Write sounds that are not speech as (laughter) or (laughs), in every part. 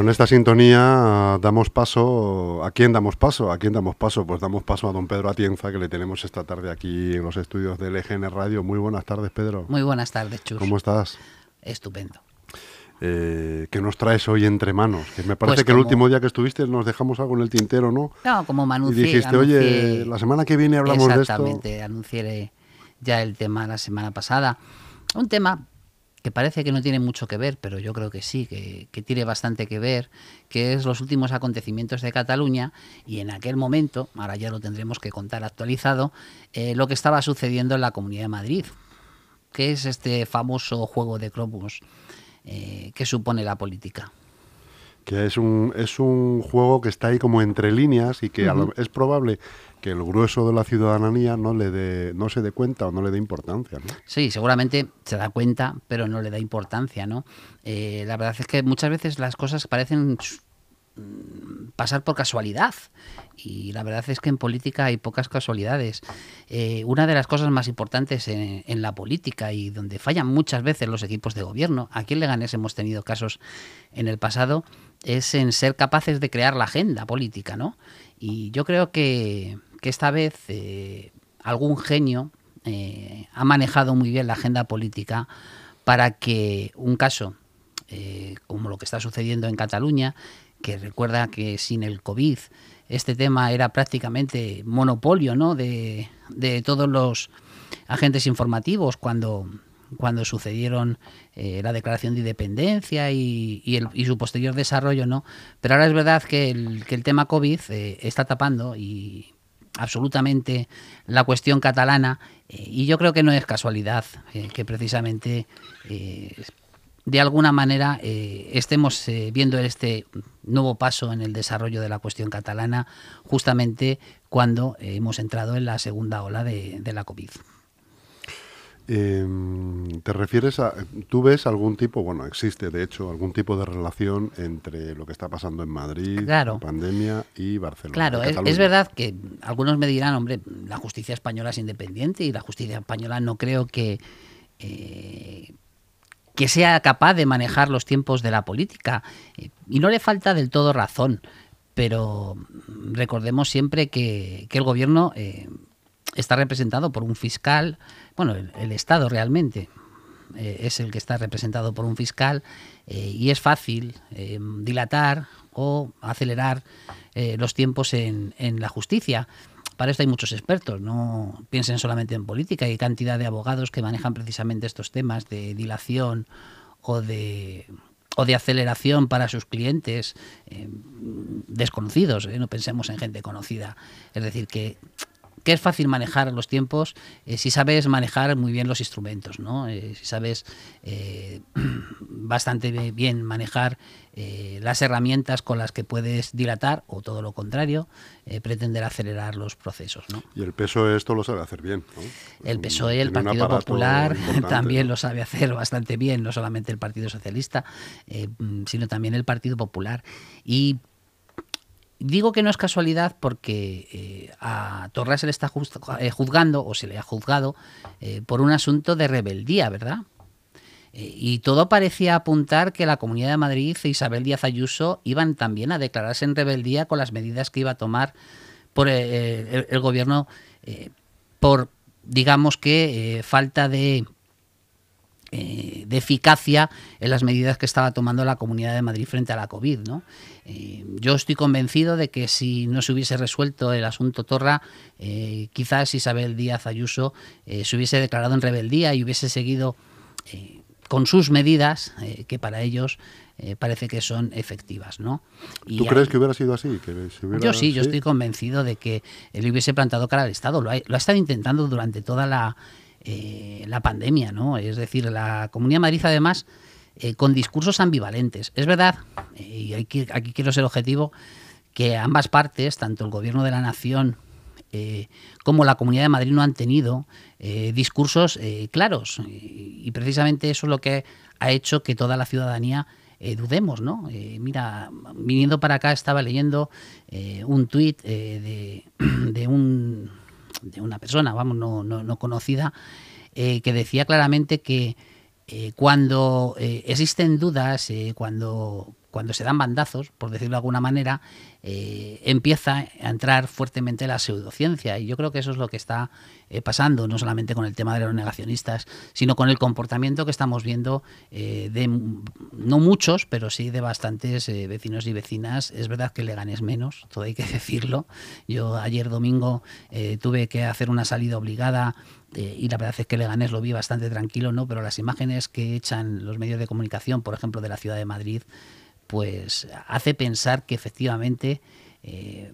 Con esta sintonía damos paso, ¿a quién damos paso? ¿A quién damos paso? Pues damos paso a don Pedro Atienza, que le tenemos esta tarde aquí en los estudios del EGN Radio. Muy buenas tardes, Pedro. Muy buenas tardes, Chus. ¿Cómo estás? Estupendo. Eh, ¿Qué nos traes hoy entre manos? Que me parece Pues que el último día que estuviste nos dejamos algo en el tintero, ¿no? No, como me Y anuncié. dijiste, oye, anuncié- la semana que viene hablamos de esto. Exactamente, anuncié ya el tema la semana pasada. Un tema que parece que no tiene mucho que ver, pero yo creo que sí, que, que tiene bastante que ver, que es los últimos acontecimientos de Cataluña y en aquel momento, ahora ya lo tendremos que contar actualizado, eh, lo que estaba sucediendo en la Comunidad de Madrid, que es este famoso juego de cromos eh, que supone la política. que es un, es un juego que está ahí como entre líneas y que a lo- es probable que el grueso de la ciudadanía no le dé, no se dé cuenta o no le dé importancia. ¿no? Sí, seguramente se da cuenta, pero no le da importancia, ¿no? Eh, la verdad es que muchas veces las cosas parecen mm, pasar por casualidad y la verdad es que en política hay pocas casualidades. Eh, una de las cosas más importantes en, en la política y donde fallan muchas veces los equipos de gobierno, aquí en Leganés hemos tenido casos en el pasado, es en ser capaces de crear la agenda política, ¿no? Y yo creo que, que esta vez eh, algún genio eh, ha manejado muy bien la agenda política para que un caso eh, como lo que está sucediendo en Cataluña, que recuerda que sin el COVID este tema era prácticamente monopolio ¿no? de, de todos los agentes informativos cuando, cuando sucedieron la declaración de independencia y, y el- y su posterior desarrollo, ¿no? Pero ahora es verdad que el, que el tema COVID está tapando y absolutamente la cuestión catalana eh, y yo creo que no es casualidad eh, que precisamente eh, de alguna manera estemos viendo este nuevo paso en el desarrollo de la cuestión catalana justamente cuando hemos entrado en la segunda ola de la COVID. Eh, ¿Te refieres a, tú ves algún tipo, bueno, existe de hecho algún tipo de relación entre lo que está pasando en Madrid, Claro. la pandemia y Barcelona? Claro, es verdad que algunos me dirán, hombre, la justicia española es independiente y la justicia española no creo que, eh, que sea capaz de manejar los tiempos de la política. Eh, y no le falta del todo razón, pero recordemos siempre que, que el gobierno eh, está representado por un fiscal, bueno, el, Estado realmente eh, es el que está representado por un fiscal eh, y es fácil eh, dilatar o acelerar los tiempos en, la justicia. Para esto hay muchos expertos, no piensen solamente en política, hay cantidad de abogados que manejan precisamente estos temas de dilación o de o de aceleración para sus clientes desconocidos, no pensemos en gente conocida. Es decir, que que es fácil manejar los tiempos eh, si sabes manejar muy bien los instrumentos, ¿no? Eh, si sabes eh, (clears throat) bastante bien manejar las herramientas con las que puedes dilatar o todo lo contrario, pretender acelerar los procesos, ¿no? Y el PSOE esto lo sabe hacer bien. ¿no? El PSOE, E, el Partido Popular, (laughs) también ¿no? lo sabe hacer bastante bien, no solamente el Partido Socialista, mm, sino también el Partido Popular. Y digo que no es casualidad porque eh, a Torra se le está eh, juzgando, o se le ha juzgado, eh, por un asunto de rebeldía, ¿verdad? Y todo parecía apuntar que la Comunidad de Madrid e Isabel Díaz Ayuso iban también a declararse en rebeldía con las medidas que iba a tomar por el, gobierno por, digamos que, falta de, eh, de eficacia en las medidas que estaba tomando la Comunidad de Madrid frente a la COVID. ¿no? Eh, yo estoy convencido de que si no se hubiese resuelto el asunto Torra, eh, quizás Isabel Díaz Ayuso se hubiese declarado en rebeldía y hubiese seguido con sus medidas, que para ellos eh, parece que son efectivas. ¿no? Y ¿Tú crees que hubiera sido así? Que se hubiera- yo sí, yo estoy convencido de que él hubiese plantado cara al Estado. Lo ha, lo ha estado intentando durante toda la, eh, la pandemia, ¿no? Es decir, la Comunidad de Madrid, además, eh, con discursos ambivalentes. Es verdad, y aquí, aquí quiero ser objetivo, que ambas partes, tanto el Gobierno de la Nación eh, como la Comunidad de Madrid, no han tenido eh, discursos eh, claros. Y, precisamente eso es lo que ha hecho que toda la ciudadanía dudemos, ¿no? Mira, viniendo para acá estaba leyendo un tuit de, (clears throat) de un de una persona, vamos, no, no, no conocida, eh, que decía claramente que eh, cuando eh, existen dudas, cuando cuando se dan bandazos, por decirlo de alguna manera, eh, empieza a entrar fuertemente la pseudociencia. Y yo creo que eso es lo que está eh, pasando, no solamente con el tema de los negacionistas, sino con el comportamiento que estamos viendo eh, de no muchos, pero sí de bastantes vecinos y vecinas. Es verdad que le ganes menos, todo hay que (laughs) decirlo. Yo ayer domingo tuve que hacer una salida obligada y la verdad es que Leganés lo vi bastante tranquilo, ¿no? Pero las imágenes que echan los medios de comunicación, por ejemplo, de la ciudad de Madrid, pues hace pensar que efectivamente eh,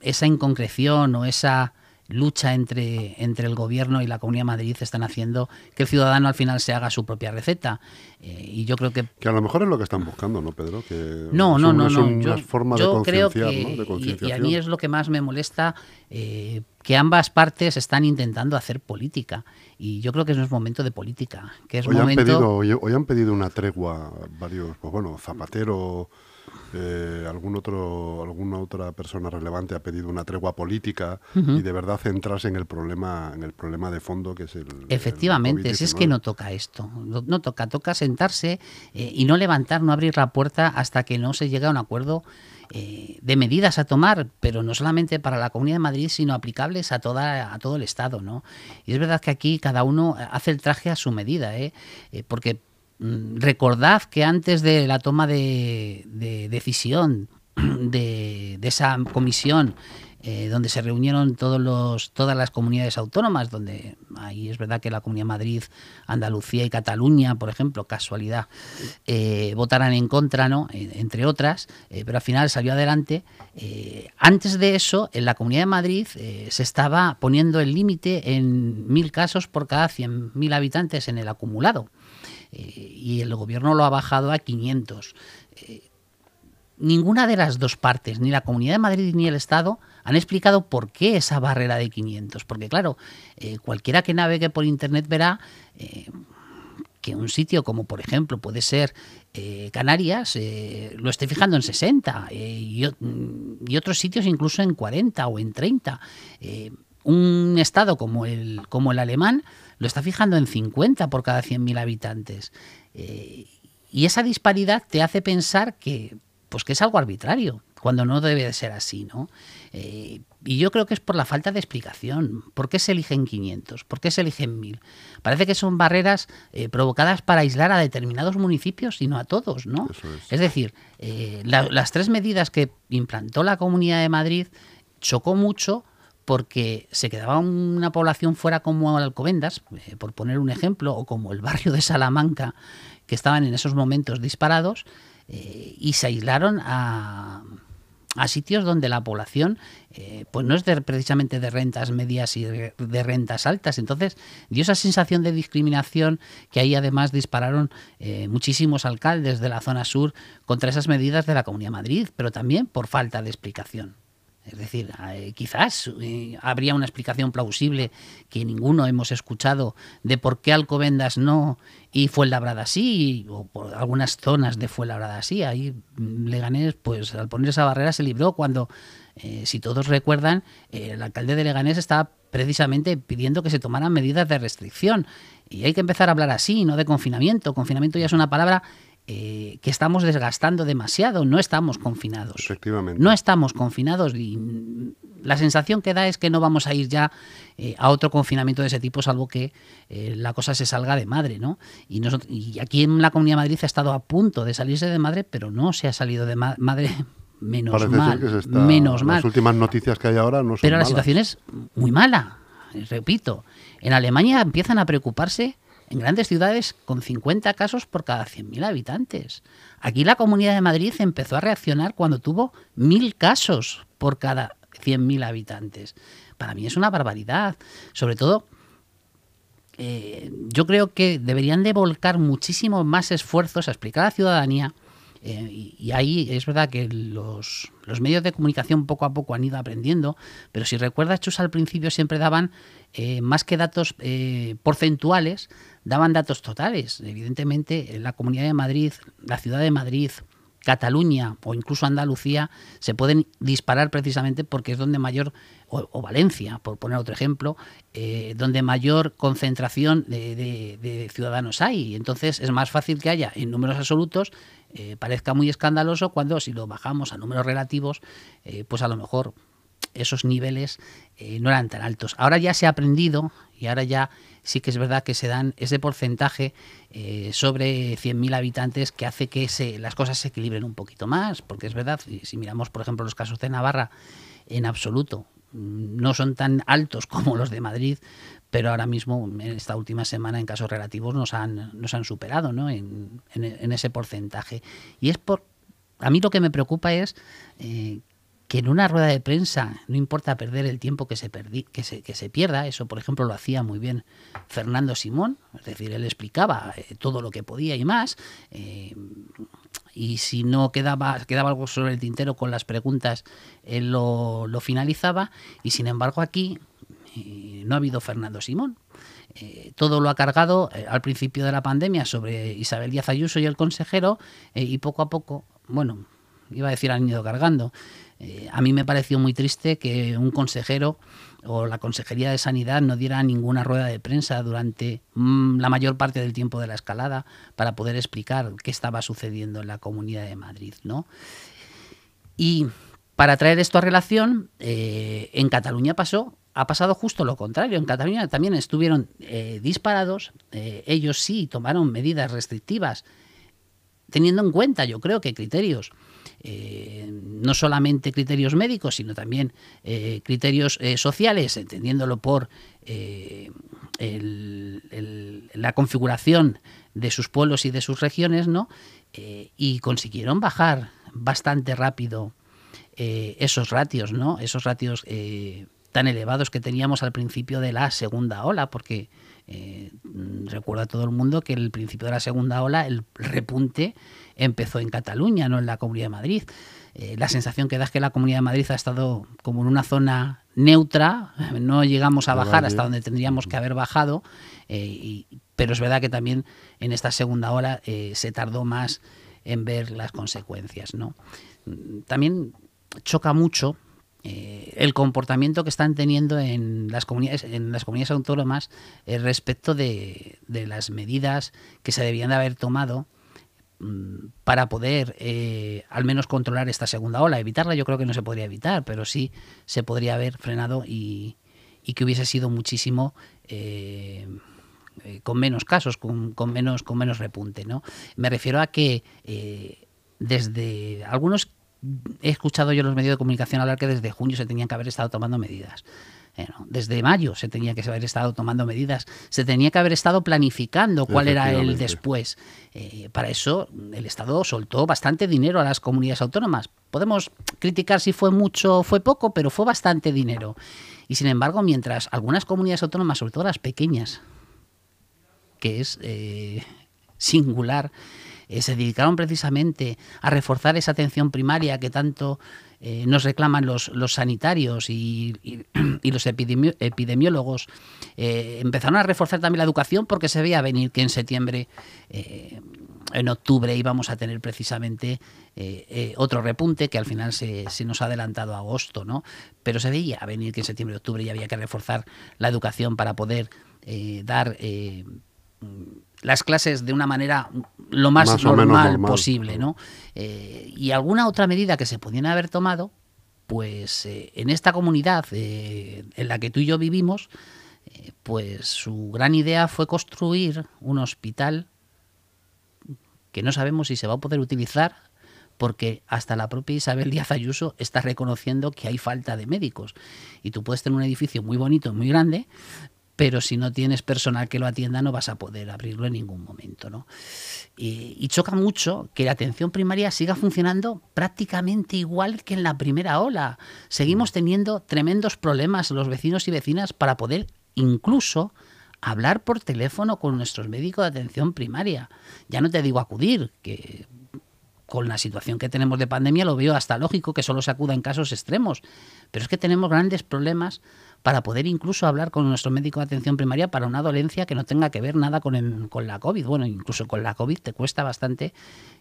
esa inconcreción o esa lucha entre, entre el gobierno y la Comunidad de Madrid están haciendo que el ciudadano al final se haga su propia receta. Eh, y yo creo que... Que a lo mejor es lo que están buscando, ¿no, Pedro? Que no, no, no, no. Yo, yo creo que... y, a mí es lo que más me molesta, eh, que ambas partes están intentando hacer política. Y yo creo que no es momento de política. Que es hoy, momento... han pedido, hoy, han pedido una tregua varios, pues bueno, Zapatero... Eh, algún otro, alguna otra persona relevante ha pedido una tregua política y de verdad centrarse en el problema, en el problema de fondo que es el. Efectivamente, si es que no toca esto, no, toca, toca sentarse eh, y no levantar, no abrir la puerta hasta que no se llegue a un acuerdo eh, de medidas a tomar, pero no solamente para la Comunidad de Madrid, sino aplicables a toda a todo el Estado, ¿no? Y es verdad que aquí cada uno hace el traje a su medida, ¿eh? porque recordad que antes de la toma de, decisión de, esa comisión eh, donde se reunieron todos los, todas las comunidades autónomas, donde ahí es verdad que la Comunidad de Madrid, Andalucía y Cataluña, por ejemplo, casualidad, eh, votaran en contra, ¿no? entre otras, eh, pero al final salió adelante. antes de eso, en la Comunidad de Madrid se estaba poniendo el límite en mil casos por cada 100.000 habitantes en el acumulado. Eh, y el gobierno lo ha bajado a 500. Eh, ninguna de las dos partes, ni la Comunidad de Madrid ni el Estado, han explicado por qué esa barrera de 500. Porque claro, eh, cualquiera que navegue por Internet verá que un sitio como por ejemplo puede ser Canarias lo esté fijando en 60 y, y, otros sitios incluso en 40 o en 30. un estado como el, como el alemán lo está fijando en 50 por cada 100.000 habitantes. Eh, y esa disparidad te hace pensar que, pues que es algo arbitrario, cuando no debe de ser así, ¿no? Eh, y yo creo que es por la falta de explicación. ¿Por qué se eligen 500? ¿Por qué se eligen 1000? Parece que son barreras eh, provocadas para aislar a determinados municipios y no a todos, ¿no? Es. decir, las tres medidas que implantó la Comunidad de Madrid chocó mucho porque se quedaba una población fuera como Alcobendas, eh, por poner un ejemplo, o como el barrio de Salamanca, que estaban en esos momentos disparados, eh, y se aislaron a, sitios donde la población eh, pues no es precisamente de rentas medias y de, rentas altas. Entonces dio esa sensación de discriminación que ahí además dispararon muchísimos alcaldes de la zona sur contra esas medidas de la Comunidad de Madrid, pero también por falta de explicación. Es decir, eh, quizás eh, habría una explicación plausible que ninguno hemos escuchado de por qué Alcobendas no y Fuenlabrada sí, o por algunas zonas de Fuenlabrada sí. Ahí mm, Leganés, pues al poner esa barrera se libró cuando, eh, si todos recuerdan, el alcalde de Leganés estaba precisamente pidiendo que se tomaran medidas de restricción. Y hay que empezar a hablar así, no de confinamiento. Confinamiento ya es una palabra eh, que estamos desgastando demasiado, no estamos confinados. Efectivamente. No estamos confinados y la sensación que da es que no vamos a ir ya eh, a otro confinamiento de ese tipo, salvo que eh, la cosa se salga de madre, ¿no? Y, y aquí en la Comunidad de Madrid ha estado a punto de salirse de madre, pero no se ha salido de madre (laughs) menos mal. menos mal. Las últimas noticias que hay ahora no son Pero la situación es muy mala, repito. En Alemania empiezan a preocuparse en grandes ciudades con 50 casos por cada 100.000 habitantes. Aquí la Comunidad de Madrid empezó a reaccionar cuando tuvo 1.000 casos por cada 100.000 habitantes. Para mí es una barbaridad. Sobre todo, eh, yo creo que deberían de volcar muchísimo más esfuerzos a explicar a la ciudadanía eh, y, ahí es verdad que los, medios de comunicación poco a poco han ido aprendiendo, pero si recuerdas, Chus, al principio siempre daban eh, más que datos eh, porcentuales, daban datos totales. Evidentemente, la Comunidad de Madrid, la Ciudad de Madrid, Cataluña o incluso Andalucía se pueden disparar precisamente porque es donde mayor, o, Valencia, por poner otro ejemplo, donde mayor concentración de, de, ciudadanos hay. Entonces es más fácil que haya en números absolutos eh, parezca muy escandaloso cuando si lo bajamos a números relativos, pues a lo mejor esos niveles no eran tan altos. Ahora ya se ha aprendido y ahora ya sí que es verdad que se dan ese porcentaje eh, sobre 100.000 habitantes que hace que se, las cosas se equilibren un poquito más, porque es verdad, si miramos por ejemplo los casos de Navarra, en absoluto mm, no son tan altos como los de Madrid, pero ahora mismo, en esta última semana, en casos relativos, nos han, nos han superado ¿no? en, ese porcentaje. Y es por... A mí lo que me preocupa es eh, que en una rueda de prensa no importa perder el tiempo que se, que se, que se pierda, eso por ejemplo lo hacía muy bien Fernando Simón, es decir, él explicaba eh, todo lo que podía y más, eh, y si no quedaba, quedaba algo sobre el tintero con las preguntas, él lo, finalizaba, y sin embargo aquí eh, no ha habido Fernando Simón. todo lo ha cargado al principio de la pandemia sobre Isabel Díaz Ayuso y el consejero, y poco a poco, bueno, iba a decir han ido cargando, eh, a mí me pareció muy triste que un consejero o la Consejería de Sanidad no diera ninguna rueda de prensa durante mm, la mayor parte del tiempo de la escalada para poder explicar qué estaba sucediendo en la Comunidad de Madrid. ¿no? Y para traer esto a relación, eh, en Cataluña pasó ha pasado justo lo contrario. En Cataluña también estuvieron eh, disparados. ellos sí tomaron medidas restrictivas, teniendo en cuenta, yo creo que criterios eh, no solamente criterios médicos, sino también eh, criterios eh, sociales, entendiéndolo por la configuración de sus pueblos y de sus regiones, ¿no? y consiguieron bajar bastante rápido esos ratios, ¿no? Esos ratios tan elevados que teníamos al principio de la segunda ola, porque recuerda a todo el mundo que el principio de la segunda ola, el repunte empezó en Cataluña, no en la Comunidad de Madrid. Eh, la sensación que da es que la Comunidad de Madrid ha estado como en una zona neutra, no llegamos a bajar hasta donde tendríamos que haber bajado, eh, pero es verdad que también en esta segunda eh, se tardó más en ver las consecuencias. ¿no? También choca mucho el comportamiento que están teniendo en las comunidades, en las comunidades autónomas respecto de, de, las medidas que se debían de haber tomado Mm, para poder eh, al menos controlar esta segunda ola. Evitarla yo creo que no se podría evitar, pero sí se podría haber frenado y, que hubiese sido muchísimo eh, eh, con menos casos, con, menos, con menos repunte. ¿no? Me refiero a que desde algunos he escuchado yo en los medios de comunicación hablar que desde junio se tenían que haber estado tomando medidas desde mayo se tenía que haber estado tomando medidas, se tenía que haber estado planificando cuál era el después. Eh, para eso el Estado soltó bastante dinero a las comunidades autónomas. Podemos criticar si fue mucho o fue poco, pero fue bastante dinero. Y sin embargo, mientras algunas comunidades autónomas, sobre todo las pequeñas, que es eh, singular, eh, se dedicaron precisamente a reforzar esa atención primaria que tanto eh, nos reclaman los, los sanitarios y, (clears throat) los epidemiólogos. Eh, empezaron a reforzar también la educación porque se veía venir que en septiembre, en octubre, íbamos a tener precisamente otro repunte que al final se, se, nos ha adelantado a agosto, ¿no? Pero se veía venir que en septiembre y octubre ya había que reforzar la educación para poder dar las clases de una manera lo más, normal, posible, ¿no? Eh, y alguna otra medida que se podían haber tomado, pues eh, en esta comunidad eh, en la que tú y yo vivimos, pues su gran idea fue construir un hospital que no sabemos si se va a poder utilizar porque hasta la propia Isabel Díaz Ayuso está reconociendo que hay falta de médicos. Y tú puedes tener un edificio muy bonito, muy grande, pero si no tienes personal que lo atienda no vas a poder abrirlo en ningún momento. ¿no? Y, choca mucho que la atención primaria siga funcionando prácticamente igual que en la primera ola. Seguimos teniendo tremendos problemas los vecinos y vecinas para poder incluso hablar por teléfono con nuestros médicos de atención primaria. Ya no te digo acudir, que con la situación que tenemos de pandemia lo veo hasta lógico que solo se acuda en casos extremos, pero es que tenemos grandes problemas para poder incluso hablar con nuestro médico de atención primaria para una dolencia que no tenga que ver nada con, con la COVID. Bueno, incluso con la COVID te cuesta bastante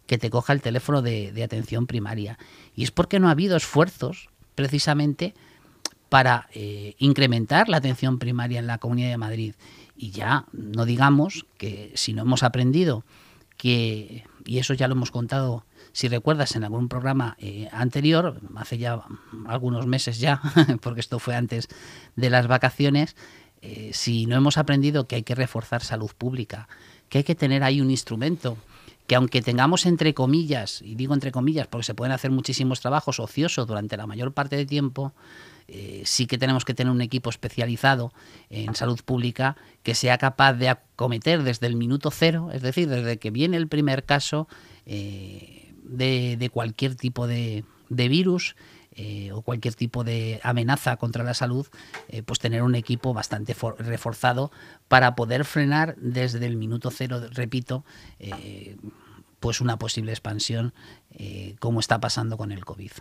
que te coja el teléfono de, atención primaria. Y es porque no ha habido esfuerzos precisamente para eh, incrementar la atención primaria en la Comunidad de Madrid. Y ya no digamos que si no hemos aprendido que y eso ya lo hemos contado, si recuerdas, en algún programa eh, anterior, hace ya algunos meses ya, (laughs) porque esto fue antes de las vacaciones, eh, si no hemos aprendido que hay que reforzar salud pública, que hay que tener ahí un instrumento, que aunque tengamos entre comillas, y digo entre comillas porque se pueden hacer muchísimos trabajos ociosos durante la mayor parte del tiempo, eh, sí que tenemos que tener un equipo especializado en salud pública que sea capaz de acometer desde el minuto cero, es decir, desde que viene el primer caso de, cualquier tipo de, virus, eh, o cualquier tipo de amenaza contra la salud, pues tener un equipo bastante reforzado para poder frenar desde el minuto cero, repito, pues una posible expansión como está pasando con el COVID.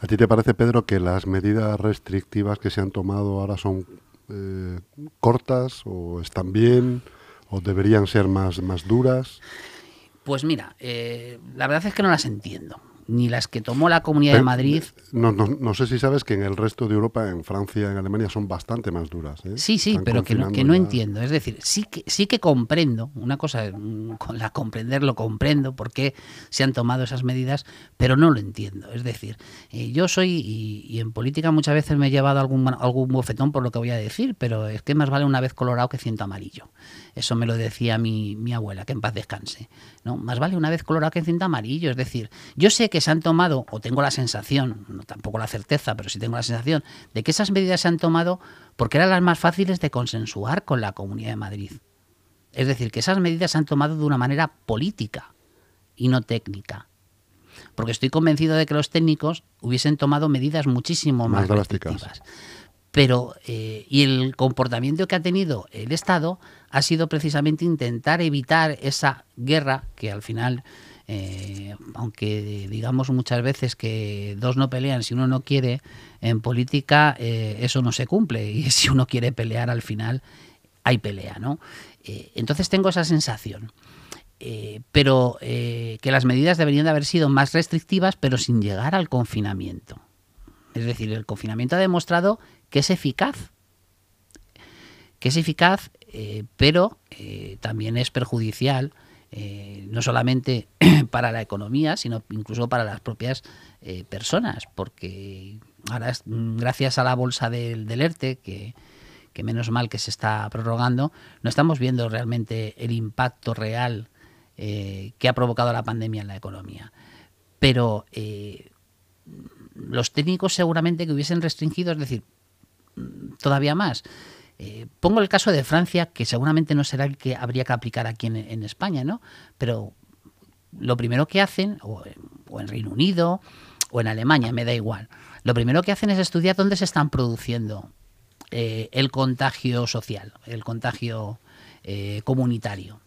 ¿A ti te parece, Pedro, que las medidas restrictivas que se han tomado ahora son eh, cortas o están bien o deberían ser más, más duras? Pues mira, eh, la verdad es que no las entiendo ni las que tomó la Comunidad de Madrid. No, no, no, sé si sabes que en el resto de Europa, en Francia, en Alemania, son bastante más duras. ¿eh? Sí, sí, pero que no, que no entiendo. Es decir, sí que, sí que comprendo, una cosa, mm, con la comprender lo comprendo, por qué se han tomado esas medidas, pero no lo entiendo. Es decir, eh, yo soy, y, en política muchas veces me he llevado algún, algún bofetón por lo que voy a decir, pero es que más vale una vez colorado que ciento amarillo. Eso me lo decía mi, mi abuela, que en paz descanse. ¿no? Más vale una vez colorado que ciento amarillo. Es decir, yo sé que se han tomado, o tengo la sensación, no tampoco la certeza, pero sí tengo la sensación, de que esas medidas se han tomado porque eran las más fáciles de consensuar con la Comunidad de Madrid. Es decir, que esas medidas se han tomado de una manera política y no técnica. Porque estoy convencido de que los técnicos hubiesen tomado medidas muchísimo más, más drásticas. Pero, eh, y el comportamiento que ha tenido el Estado ha sido precisamente intentar evitar esa guerra que al final eh, aunque digamos muchas veces que dos no pelean si uno no quiere, en política eh, eso no se cumple (laughs) y si uno quiere pelear al final hay pelea, ¿no? Eh, entonces tengo esa sensación. pero que las medidas deberían de haber sido más restrictivas, pero sin llegar al confinamiento. Es decir, el confinamiento ha demostrado que es eficaz, que es eficaz, pero también es perjudicial eh, no solamente (clears throat) para la economía, sino incluso para las propias eh, personas, porque ahora mm, gracias a la bolsa del, ERTE, que, menos mal que se está prorrogando, no estamos viendo realmente el impacto real eh, que ha provocado la pandemia en la economía. Pero los técnicos seguramente que hubiesen restringido, es decir, mm, todavía más, eh, pongo el caso de Francia, que seguramente no será el que habría que aplicar aquí en, España, ¿no? Pero lo primero que hacen, o, en Reino Unido, o en Alemania, me da igual, lo primero que hacen es estudiar dónde se están produciendo eh, el contagio social, el contagio eh, comunitario.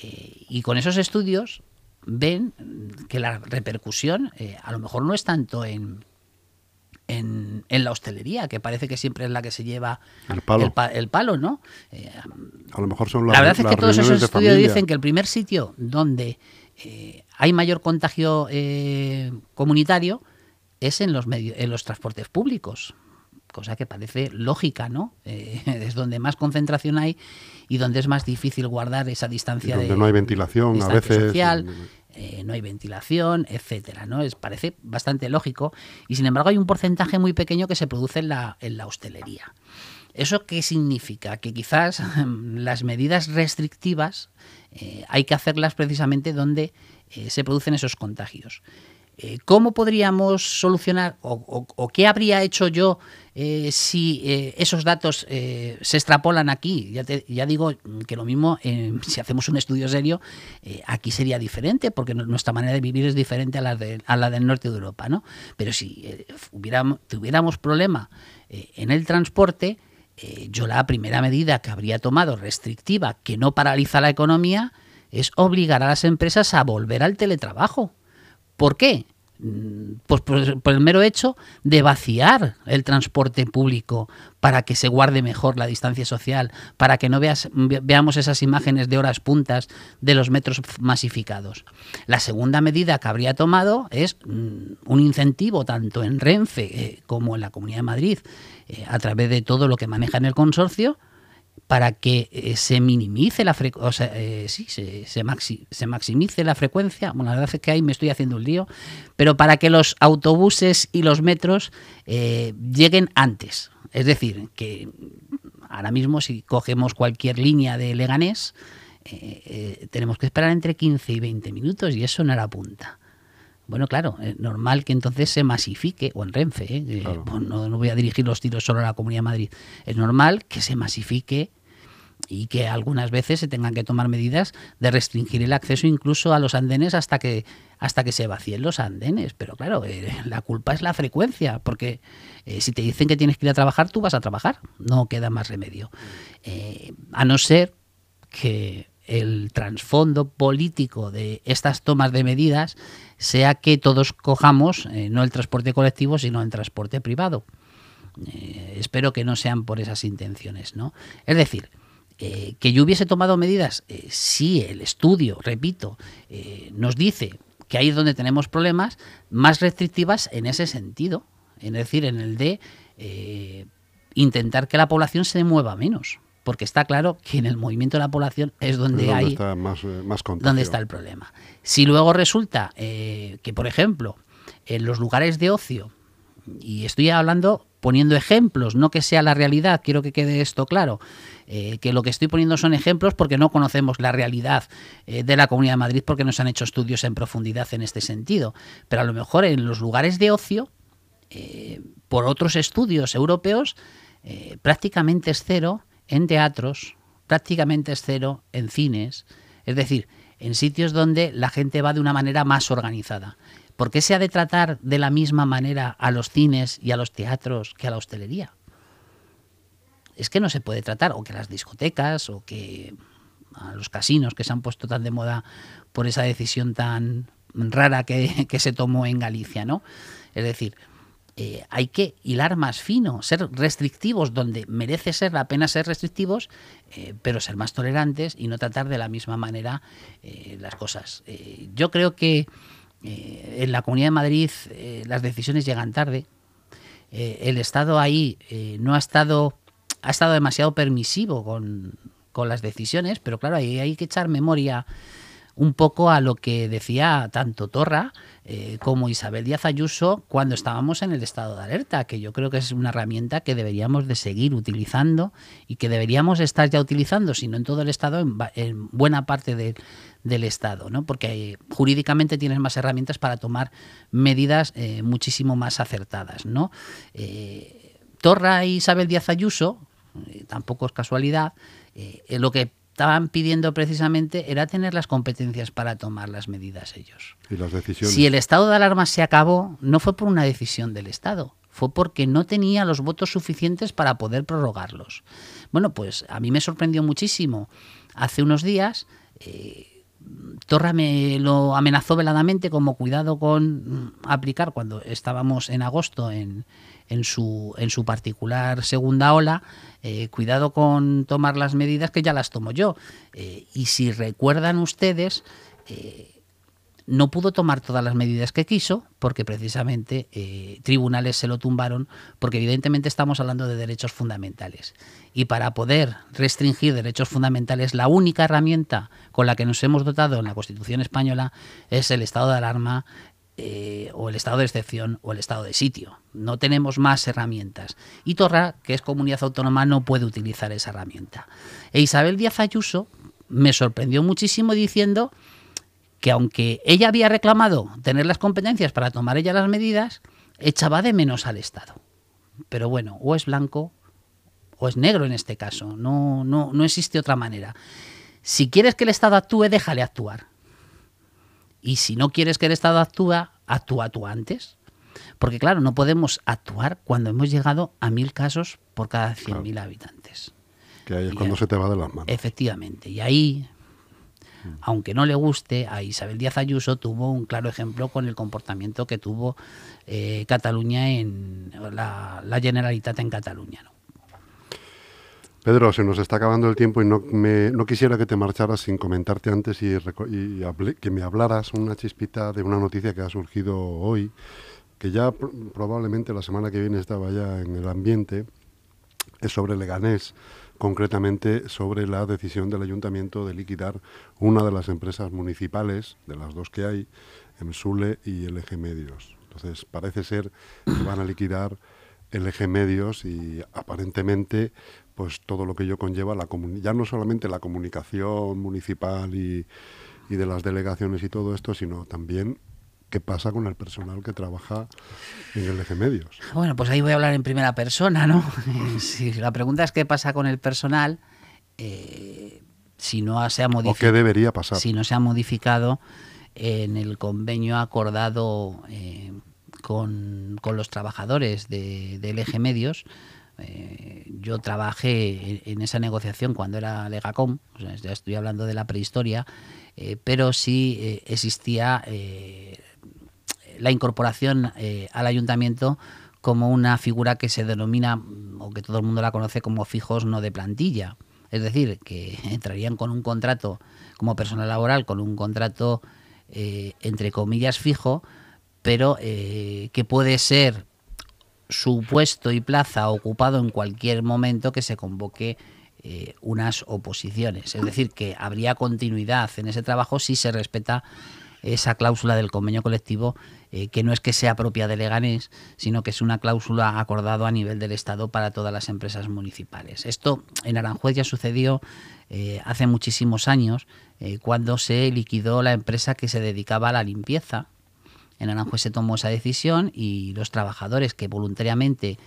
y con esos estudios ven que la repercusión a lo mejor no es tanto en, en, la hostelería, que parece que siempre es la que se lleva el palo, ¿no? Eh, a lo mejor son las La verdad es que todos esos estudios dicen que el primer sitio donde eh, hay mayor contagio eh, comunitario es en los, medios, en los transportes públicos cosa que parece lógica, ¿no? (laughs) es donde más concentración hay y donde es más difícil guardar esa distancia. donde no hay ventilación a veces. Social, eh, no hay ventilación, etcétera, ¿no? Es, parece bastante lógico y sin embargo hay un porcentaje muy pequeño que se produce en la, en la hostelería. ¿Eso qué significa? Que quizás (laughs) las medidas restrictivas eh, hay que hacerlas precisamente donde eh, se producen esos contagios. Eh, ¿Cómo podríamos solucionar o, qué habría hecho yo eh, si eh, esos datos se extrapolan aquí? Ya, digo que lo mismo, (laughs) si hacemos un estudio serio, aquí sería diferente, porque nuestra manera de vivir es diferente a la, de, a la del norte de Europa. ¿no? Pero si hubiéramos, tuviéramos problema en el transporte, yo la primera medida que habría tomado restrictiva, que no paraliza la economía, es obligar a las empresas a volver al teletrabajo ¿Por qué? Mm, pues por, el mero hecho de vaciar el transporte público para que se guarde mejor la distancia social, para que no veamos esas imágenes de horas puntas de los metros masificados. La segunda medida que habría tomado es mm, un incentivo tanto en Renfe eh, como en la Comunidad de Madrid, eh, a través de todo lo que maneja en el consorcio, para que eh, se minimice la frecuencia, o sea, eh, sí, se, se, maximice la frecuencia, bueno, la verdad es que ahí me estoy haciendo un lío, pero para que los autobuses y los metros eh, lleguen antes. Es decir, que ahora mismo si cogemos cualquier línea de Leganés, tenemos que esperar entre 15 y 20 minutos y eso no era punta. Bueno, claro, es normal que entonces se masifique, o en Renfe, ¿eh? pues no, no, voy a dirigir los tiros solo a la Comunidad de Madrid, es normal que se masifique y que algunas veces se tengan que tomar medidas de restringir el acceso incluso a los andenes hasta que hasta que se vacíen los andenes. Pero claro, eh, la culpa es la frecuencia, porque eh, si te dicen que tienes que ir a trabajar, tú vas a trabajar, no queda más remedio. a no ser que el trasfondo político de estas tomas de medidas sea que todos cojamos eh, no el transporte colectivo, sino el transporte privado. Eh, espero que no sean por esas intenciones, ¿no? Es decir, eh, que yo hubiese tomado medidas, si el estudio, repito, nos dice que ahí es donde tenemos problemas, más restrictivas en ese sentido, es decir, en el de intentar que la población se mueva menos porque está claro que en el movimiento de la población es donde, hay está más, eh, donde está el problema. Si luego resulta eh, que, por ejemplo, en los lugares de ocio, y estoy hablando poniendo ejemplos, no que sea la realidad, quiero que quede esto claro, eh, que lo que estoy poniendo son ejemplos porque no conocemos la realidad de la Comunidad de Madrid porque no se han hecho estudios en profundidad en este sentido, pero a lo mejor en los lugares de ocio, por otros estudios europeos, prácticamente es cero en teatros, prácticamente es cero en cines, es decir, en sitios donde la gente va de una manera más organizada. ¿Por qué se ha de tratar de la misma manera a los cines y a los teatros que a la hostelería? Es que no se puede tratar, o que las discotecas, o que a los casinos que se han puesto tan de moda por esa decisión tan rara que, que se tomó en Galicia, ¿no? Es decir, eh, hay que hilar más fino, ser restrictivos donde merece ser la pena ser restrictivos, eh, pero ser más tolerantes y no tratar de la misma manera eh, las cosas. yo creo que en la Comunidad de Madrid las decisiones llegan tarde. el Estado ahí no ha estado, ha estado demasiado permisivo con, con las decisiones, pero claro, ahí hay que echar memoria un poco a lo que decía tanto Torra eh, como Isabel Díaz Ayuso cuando estábamos en el estado de alerta, que yo creo que es una herramienta que deberíamos de seguir utilizando y que deberíamos estar ya utilizando, si no en todo el estado, en, buena parte del estado, ¿no? porque eh, jurídicamente tienes más herramientas para tomar medidas eh, muchísimo más acertadas. ¿no? Torra e Isabel Díaz Ayuso, tampoco es casualidad, lo que estaban pidiendo precisamente era tener las competencias para tomar las medidas ellos. Y las decisiones. Si el estado de alarma se acabó, no fue por una decisión del Estado, fue porque no tenía los votos suficientes para poder prorrogarlos. Bueno, pues a mí me sorprendió muchísimo. Hace unos días, eh, Torra me lo amenazó veladamente como cuidado con aplicar cuando estábamos en agosto en, en su, en su particular segunda ola, eh, cuidado con tomar las medidas que ya las tomo yo. Eh, y si recuerdan ustedes, eh, no pudo tomar todas las medidas que quiso porque precisamente tribunales se lo tumbaron porque evidentemente estamos hablando de derechos fundamentales. Y para poder restringir derechos fundamentales, la única herramienta con la que nos hemos dotado en la Constitución española es el estado de alarma, eh, o el estado de excepción o el estado de sitio. No tenemos más herramientas. Y Torra, que es comunidad autónoma, no puede utilizar esa herramienta. E Isabel Díaz Ayuso me sorprendió muchísimo diciendo que aunque ella había reclamado tener las competencias para tomar ella las medidas, echaba de menos al Estado. Pero bueno, o es blanco o es negro en este caso. No, no, no existe otra manera. Si quieres que el Estado actúe, déjale actuar. Y si no quieres que el Estado actúe, actúa tú antes. Porque claro, no podemos actuar cuando hemos llegado a mil casos por cada 100.000 habitantes. Que ahí es cuando se te va de las manos. Efectivamente. Y ahí, aunque no le guste, a Isabel Díaz Ayuso tuvo un claro ejemplo con el comportamiento que tuvo eh, Cataluña en la, la Generalitat en Cataluña. ¿no? Pedro, se nos está acabando el tiempo y no, me, no quisiera que te marcharas sin comentarte antes y, que me hablaras una chispita de una noticia que ha surgido hoy, que ya probablemente la semana que viene estaba ya en el ambiente, es sobre Leganés, concretamente sobre la decisión del ayuntamiento de liquidar una de las empresas municipales, de las dos que hay, Emsule y LG Medios. Entonces, parece ser que van a liquidar LG Medios y aparentemente pues todo lo que ello conlleva la ya no solamente la comunicación municipal y, y de las delegaciones y todo esto, sino también qué pasa con el personal que trabaja en el eje medios. Bueno, pues ahí voy a hablar en primera persona, ¿no? (laughs) si la pregunta es qué pasa con el personal, eh, si no se ha modificado. ¿O qué debería pasar? Si no se ha modificado en el convenio acordado eh, con, los trabajadores de, del eje medios. Eh, yo trabajé en, esa negociación cuando era Legacom, ya estoy hablando de la prehistoria, pero sí existía la incorporación eh, al ayuntamiento como una figura que se denomina, o que todo el mundo la conoce como fijos no de plantilla. Es decir, que (laughs) entrarían con un contrato como personal laboral, con un contrato eh, entre comillas fijo, pero eh, que puede ser su puesto y plaza ocupado en cualquier momento que se convoque unas oposiciones. Es decir, que habría continuidad en ese trabajo si se respeta esa cláusula del convenio colectivo eh, que no es que sea propia de Leganés, sino que es una cláusula acordada a nivel del Estado para todas las empresas municipales. Esto en Aranjuez ya sucedió eh, hace muchísimos años, eh, cuando se liquidó la empresa que se dedicaba a la limpieza. En Aranjuez se tomó esa decisión y los trabajadores que voluntariamente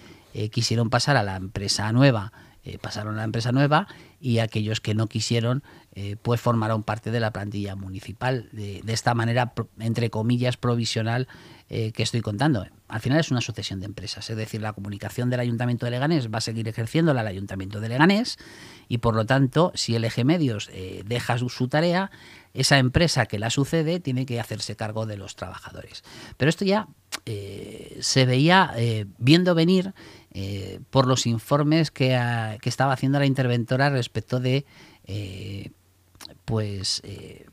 quisieron pasar a la empresa nueva, pasaron a la empresa nueva y aquellos que no quisieron eh, pues formaron parte de la plantilla municipal de, esta manera, entre comillas, provisional eh, que estoy contando. Al final es una sucesión de empresas, es decir, la comunicación del Ayuntamiento de Leganés va a seguir ejerciéndola el Ayuntamiento de Leganés y por lo tanto, si el eje medios eh, deja su, tarea, esa empresa que la sucede tiene que hacerse cargo de los trabajadores. Pero esto ya se veía viendo venir por los informes que, que, estaba haciendo la interventora respecto de pues eh,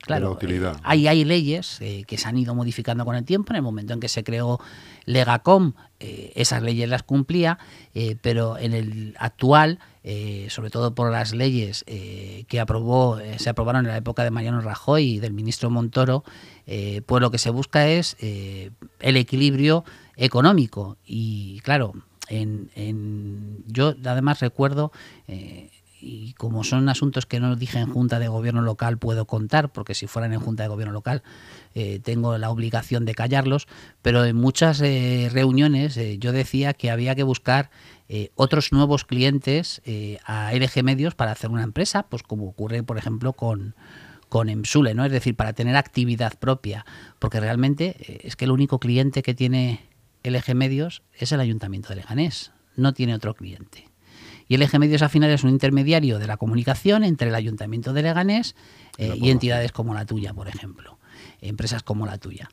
claro, eh, hay, hay leyes eh, que se han ido modificando con el tiempo. En el momento en que se creó Legacom, esas leyes las cumplía, pero en el actual, sobre todo por las leyes que aprobó, se aprobaron en la época de Mariano Rajoy y del ministro Montoro, pues lo que se busca es el equilibrio económico. Y claro, yo además recuerdo y como son asuntos que no dije en Junta de Gobierno local, puedo contar, porque si fueran en Junta de Gobierno local eh, tengo la obligación de callarlos, pero en muchas eh, reuniones eh, yo decía que había que buscar otros nuevos clientes a LG Medios para hacer una empresa, pues como ocurre, por ejemplo, con, con Emsule, ¿no? Es decir, para tener actividad propia, porque realmente es que el único cliente que tiene LG Medios es el Ayuntamiento de Leganés, no tiene otro cliente. Y el eje medios al final es un intermediario de la comunicación entre el Ayuntamiento de Leganés eh, y entidades como la tuya, por ejemplo, empresas como la tuya.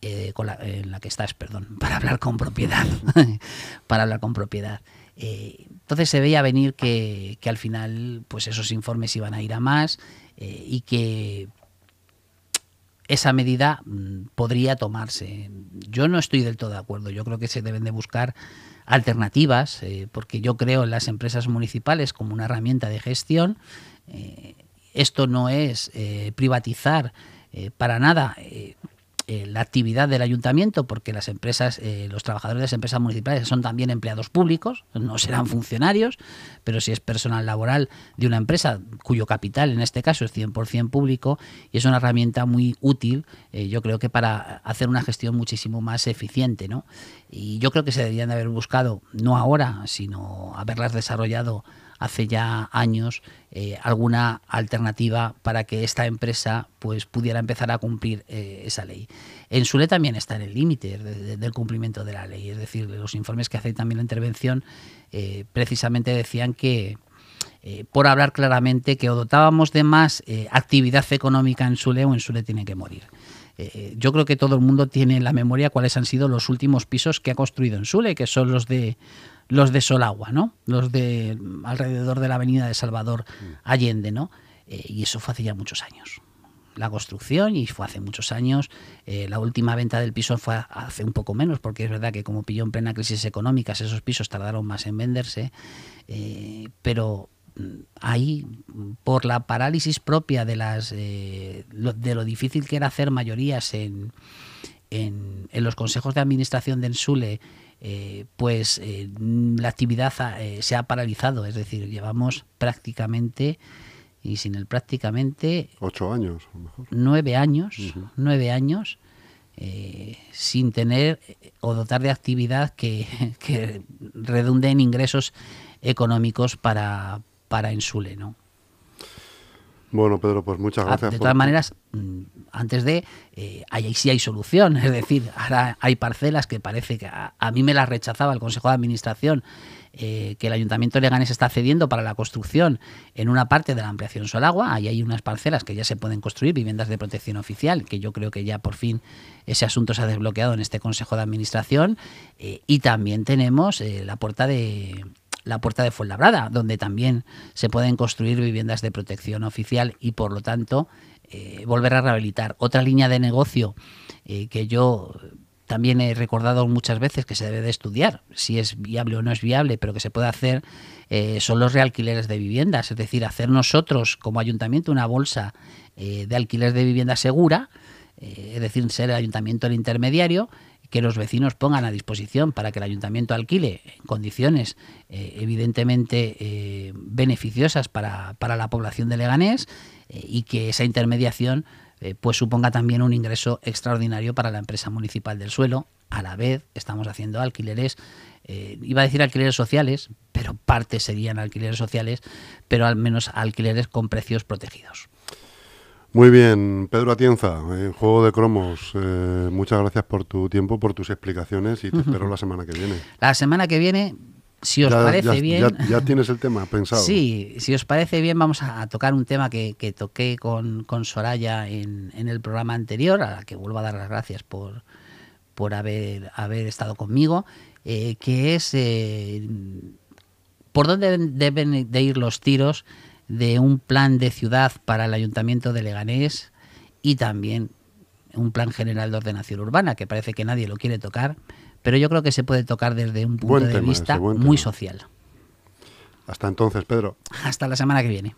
Eh, con la, en la que estás, perdón, (laughs) para hablar con propiedad, (laughs) para hablar con propiedad. Eh, entonces se veía venir que, que, al final pues esos informes iban a ir a más y que esa medida mm, podría tomarse. Yo no estoy del todo de acuerdo. Yo creo que se deben de buscar alternativas, eh, porque yo creo en las empresas municipales como una herramienta de gestión. Eh, esto no es eh, privatizar para nada eh, la actividad del ayuntamiento, porque las empresas, eh, los trabajadores de las empresas municipales son también empleados públicos, no serán funcionarios, pero si es personal laboral de una empresa cuyo capital en este caso es 100% público y es una herramienta muy útil, eh, yo creo que para hacer una gestión muchísimo más eficiente. ¿no? Y yo creo que se deberían de haber buscado, no ahora, sino haberlas desarrollado hace ya años eh, alguna alternativa para que esta empresa pues pudiera empezar a cumplir eh, esa ley. En Sule también está en el límite del cumplimiento de la ley, es decir, los informes que hace también la intervención eh, precisamente decían que por hablar claramente que o dotábamos de más actividad económica en Sule o en Sule tiene que morir yo creo que todo el mundo tiene en la memoria cuáles han sido los últimos pisos que ha construido en Sule, que son los de los de Solagua, ¿no? Los de alrededor de la avenida de Salvador mm. Allende, ¿no? Eh, y eso fue hace ya muchos años. la construcción y fue hace muchos años. Eh, la última venta del piso fue hace un poco menos, porque es verdad que como pilló en plena crisis económica, esos pisos tardaron más en venderse, eh, pero mm, ahí, por la parálisis propia de, las, de lo difícil que era hacer mayorías en, en, en los consejos de administración de Ensule, eh, pues eh, la actividad eh, se ha paralizado, es decir, llevamos prácticamente, y sin el prácticamente... Ocho años, Nueve años, nueve años, sin tener o dotar de actividad que, (laughs) que redunde en ingresos económicos para, para Ensule, ¿no? Bueno, Pedro, pues muchas ah, gracias. De todas maneras, mm, antes de, eh, ahí sí hay solución. (laughs) Es decir, ahora hay parcelas que parece que a, mí me las rechazaba el Consejo de Administración, eh, que el Ayuntamiento de Leganés está cediendo para la construcción en una parte de la ampliación Solagua. Ahí hay unas parcelas que ya se pueden construir, viviendas de protección oficial, que yo creo que ya por fin ese asunto se ha desbloqueado en este Consejo de Administración. Eh, y también tenemos la puerta de la puerta de Fuenlabrada, donde también se pueden construir viviendas de protección oficial y por lo tanto eh, volver a rehabilitar. Otra línea de negocio eh, que yo también he recordado muchas veces que se debe de estudiar si es viable o no es viable, pero que se puede hacer, eh, son los realquileres de viviendas, es decir, hacer nosotros como ayuntamiento una bolsa de alquiler de vivienda segura, es decir, ser el ayuntamiento el intermediario, que los vecinos pongan a disposición para que el ayuntamiento alquile en condiciones eh, evidentemente eh, beneficiosas para, la población de Leganés eh, y que esa intermediación pues suponga también un ingreso extraordinario para la empresa municipal del suelo. A la vez estamos haciendo alquileres, iba a decir alquileres sociales, pero parte serían alquileres sociales, pero al menos alquileres con precios protegidos. Muy bien, Pedro Atienza, en Juego de Cromos, eh, muchas gracias por tu tiempo, por tus explicaciones y te espero la semana que viene. La semana que viene, si os parece bien... Ya, tienes el tema pensado. Sí, si os parece bien vamos a, tocar un tema que, toqué con, Soraya en, el programa anterior, a la que vuelvo a dar las gracias por, por haber, haber estado conmigo, eh, que es eh, por dónde deben de ir los tiros de un plan de ciudad para el Ayuntamiento de Leganés y también un plan general de ordenación urbana, que parece que nadie lo quiere tocar, pero yo creo que se puede tocar desde un punto de vista muy social. Hasta entonces, Pedro. Hasta la semana que viene.